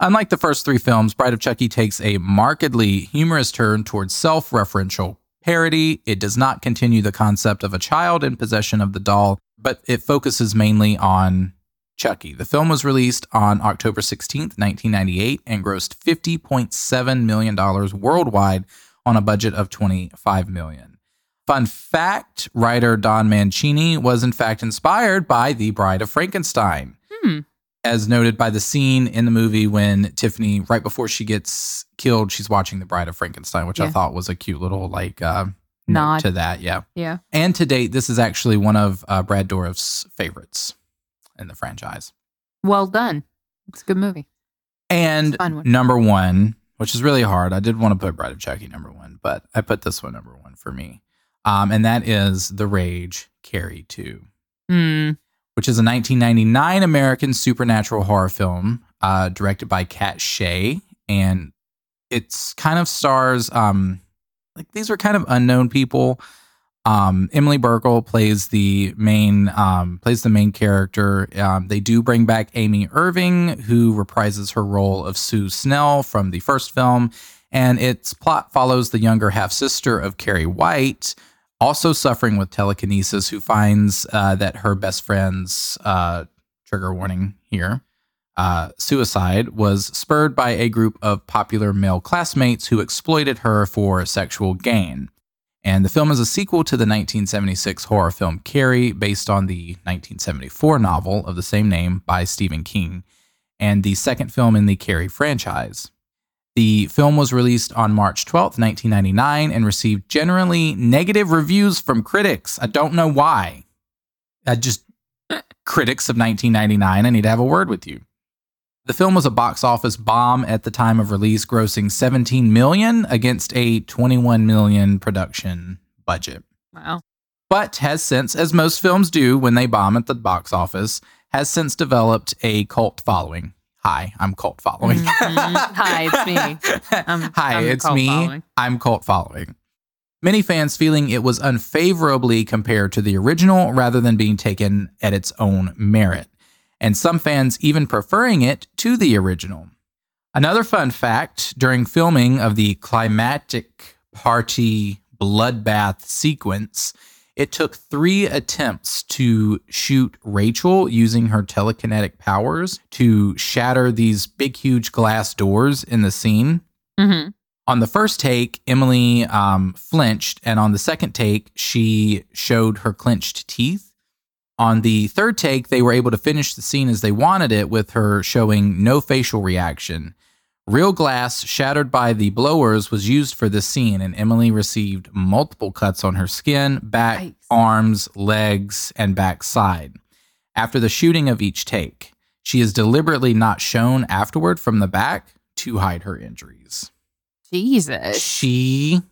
Unlike the first three films, Bride of Chucky takes a markedly humorous turn towards self-referential parody. It does not continue the concept of a child in possession of the doll, but it focuses mainly on Chucky. The film was released on October 16th, 1998 and grossed $50.7 million worldwide on a budget of 25 million. Fun fact, writer Don Mancini was in fact inspired by The Bride of Frankenstein Hmm. as noted by the scene in the movie when Tiffany, right before she gets killed, she's watching The Bride of Frankenstein, which I thought was a cute little like uh, Nod. to that. Yeah. Yeah. And to date, this is actually one of uh, Brad Dourif's favorites in the franchise. Well done. It's a good movie. And It's a fun one. number one, which is really hard. I did want to put Bride of Chucky number one, but I put this one number one for me. Um, and that is The Rage Carrie 2. Hmm. which is a 1999 American supernatural horror film uh, directed by Kat Shea, and it's kind of stars um, like these are kind of unknown people. Um, Emily Bergl plays the main um, plays the main character. Um, they do bring back Amy Irving, who reprises her role of Sue Snell from the first film, and its plot follows the younger half sister of Carrie White, also suffering with telekinesis, who finds uh, that her best friend's uh, trigger warning here uh, suicide was spurred by a group of popular male classmates who exploited her for sexual gain. And the film is a sequel to the 1976 horror film Carrie, based on the 1974 novel of the same name by Stephen King, and the second film in the Carrie franchise. The film was released on March 12, 1999, and received generally negative reviews from critics. I don't know why. I just, uh. critics of 1999, I need to have a word with you. The film was a box office bomb at the time of release, grossing 17 million against a 21 million production budget. Wow. But has since, as most films do when they bomb at the box office, has since developed a cult following. Hi, I'm cult following. Mhm. Hi, it's me. I'm- Hi, I'm it's me. following. I'm cult following. Many fans feeling it was unfavorably compared to the original rather than being taken at its own merit, and some fans even preferring it to the original. Another fun fact during filming of the climactic party bloodbath sequence, it took three attempts to shoot Rachel using her telekinetic powers to shatter these big, huge glass doors in the scene. Mhm. On the first take, Emily um, flinched, and on the second take, she showed her clenched teeth. On the third take, they were able to finish the scene as they wanted it with her showing no facial reaction. Real glass shattered by the blowers was used for this scene, and Emily received multiple cuts on her skin, back, Yikes. arms, legs, and backside. After the shooting of each take, she is deliberately not shown afterward from the back to hide her injuries. Jesus. She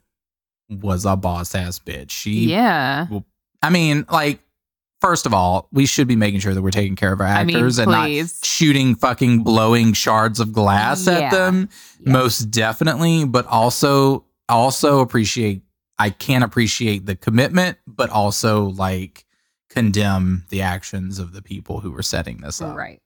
was a boss ass bitch. She, Yeah. I mean, like, first of all, we should be making sure that we're taking care of our I mean, actors and not shooting fucking blowing shards of glass Yeah. at them. Yeah. Most definitely, but also, also appreciate. I can appreciate the commitment, but also like condemn the actions of the people who were setting this up. Right.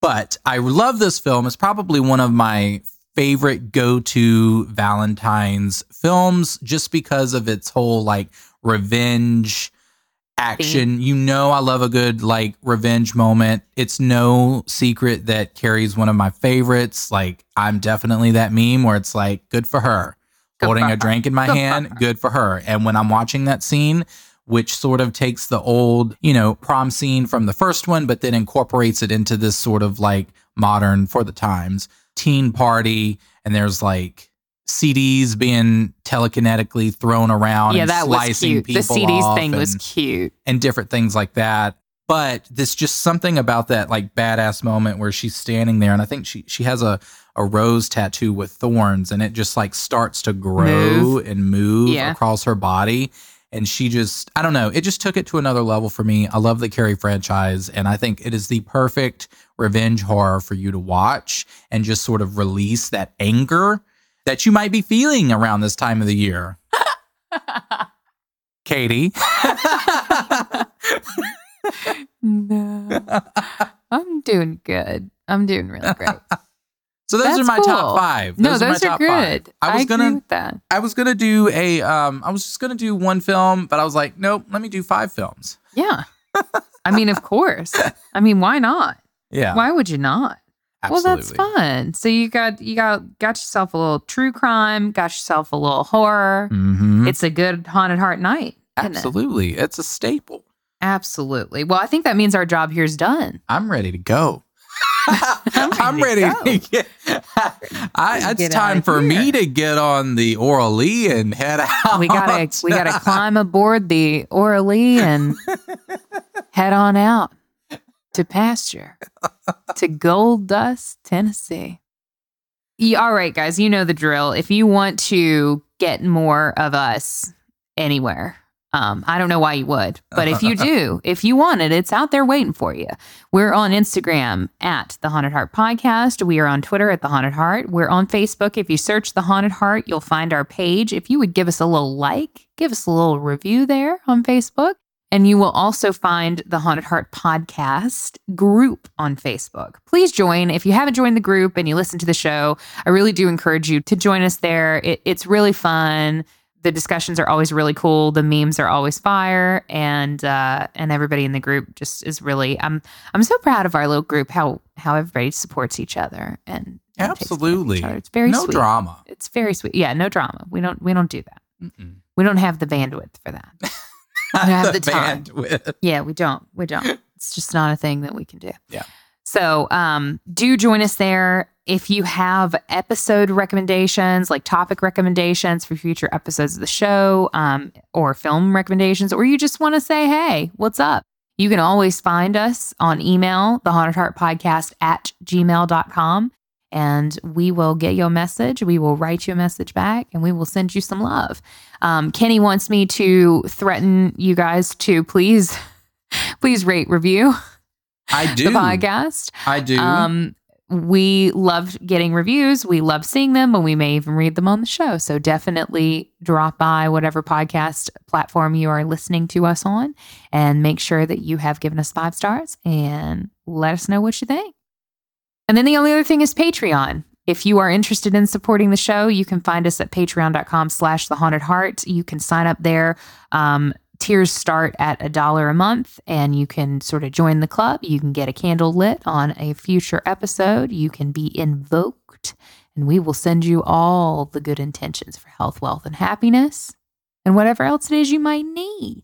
But I love this film. It's probably one of my favorite go to Valentine's films just because of its whole like revenge action. You know, I love a good like revenge moment. It's no secret that Carrie's one of my favorites. Like, I'm definitely that meme where it's like, good for her. Good Holding for a her. drink in my Good hand, good for her. And when I'm watching that scene, which sort of takes the old, you know, prom scene from the first one, but then incorporates it into this sort of like modern for the times teen party. And there's like CDs being telekinetically thrown around Yeah, and that was cute. The CDs thing was cute. and different things like that. But there's just something about that like badass moment where she's standing there, and I think she she has a a rose tattoo with thorns, and it just like starts to grow Move. and move Yeah. across her body. And she just, I don't know, it just took it to another level for me. I love the Carrie franchise, and I think it is the perfect revenge horror for you to watch and just sort of release that anger that you might be feeling around this time of the year. Katie. no. I'm doing good. I'm doing really great. So those That's are my cool. top five. no, Those, those are my are top five. good. I was agree gonna. I was gonna do a um I was just gonna do one film, but I was like, nope, let me do five films. Yeah. I mean, of course. I mean, why not? Yeah. Why would you not? Absolutely. Well, that's fun. So you got you got got yourself a little true crime, got yourself a little horror. hmm It's a good haunted heart night. isn't it? Absolutely. It's a staple. Absolutely. Well, I think that means our job here is done. I'm ready to go. I'm ready ready to get. I, it's time for me to get on the Oral E and head out. We gotta we gotta climb aboard the Ora Lee and head on out to pasture to Gold Dust, Tennessee. Yeah, all right, guys, you know the drill. If you want to get more of us anywhere, um, I don't know why you would, but if you do, if you want it, it's out there waiting for you. We're on Instagram at the Haunted Heart Podcast. We are on Twitter at the Haunted Heart. We're on Facebook. If you search the Haunted Heart, you'll find our page. If you would give us a little like, give us a little review there on Facebook. And you will also find the Haunted Heart Podcast group on Facebook. Please join. If you haven't joined the group and you listen to the show, I really do encourage you to join us there. It, it's really fun. The discussions are always really cool. The memes are always fire, and uh, and everybody in the group just is really. I'm I'm so proud of our little group. How how everybody supports each other and, and of each Absolutely. other. It's very no sweet. drama. It's very sweet. Yeah, no drama. We don't we don't do that. Mm-mm. We don't have the bandwidth for that. don't have the time. bandwidth. Yeah, we don't. We don't. It's just not a thing that we can do. Yeah. So um, do join us there. If you have episode recommendations, like topic recommendations for future episodes of the show, um, or film recommendations, or you just want to say, hey, what's up? You can always find us on email, the haunted heart podcast at gmail.com. And we will get your message. We will write you a message back and we will send you some love. Um, Kenny wants me to threaten you guys to please, please rate review I do. the podcast. I do. Um, we love getting reviews. We love seeing them, and we may even read them on the show. So definitely drop by whatever podcast platform you are listening to us on, and make sure that you have given us five stars and let us know what you think. And then the only other thing is Patreon. If you are interested in supporting the show, you can find us at patreon.com slash the haunted heart. You can sign up there. Um, tiers start at a dollar a month and you can sort of join the club. You can get a candle lit on a future episode. You can be invoked and we will send you all the good intentions for health, wealth, and happiness and whatever else it is you might need.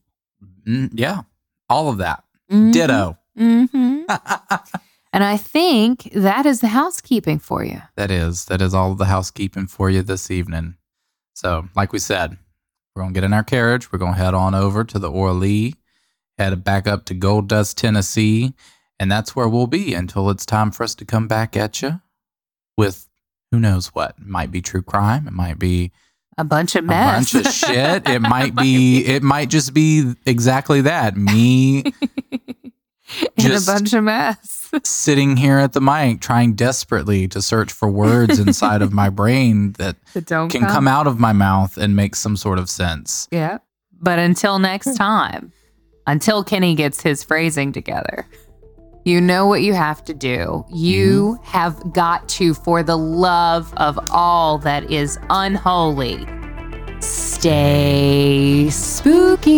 Mm, yeah. All of that. Mhm. Ditto. Mhm. And I think that is the housekeeping for you. that is. That is all of the housekeeping for you this evening. So, like we said, we're going to get in our carriage. We're going to head on over to the Ora Lee, head back up to Gold Dust, Tennessee. And that's where we'll be until it's time for us to come back at you with who knows what. It might be true crime. It might be A bunch of mess. a bunch of shit. It might be, it might just be exactly that. Me and just- a bunch of mess. sitting here at the mic trying desperately to search for words inside of my brain that that don't can come out of my mouth and make some sort of sense. Yeah. But until next hmm. time, until Kenny gets his phrasing together, you know what you have to do. You mm-hmm. have got to, for the love of all that is unholy, stay spooky.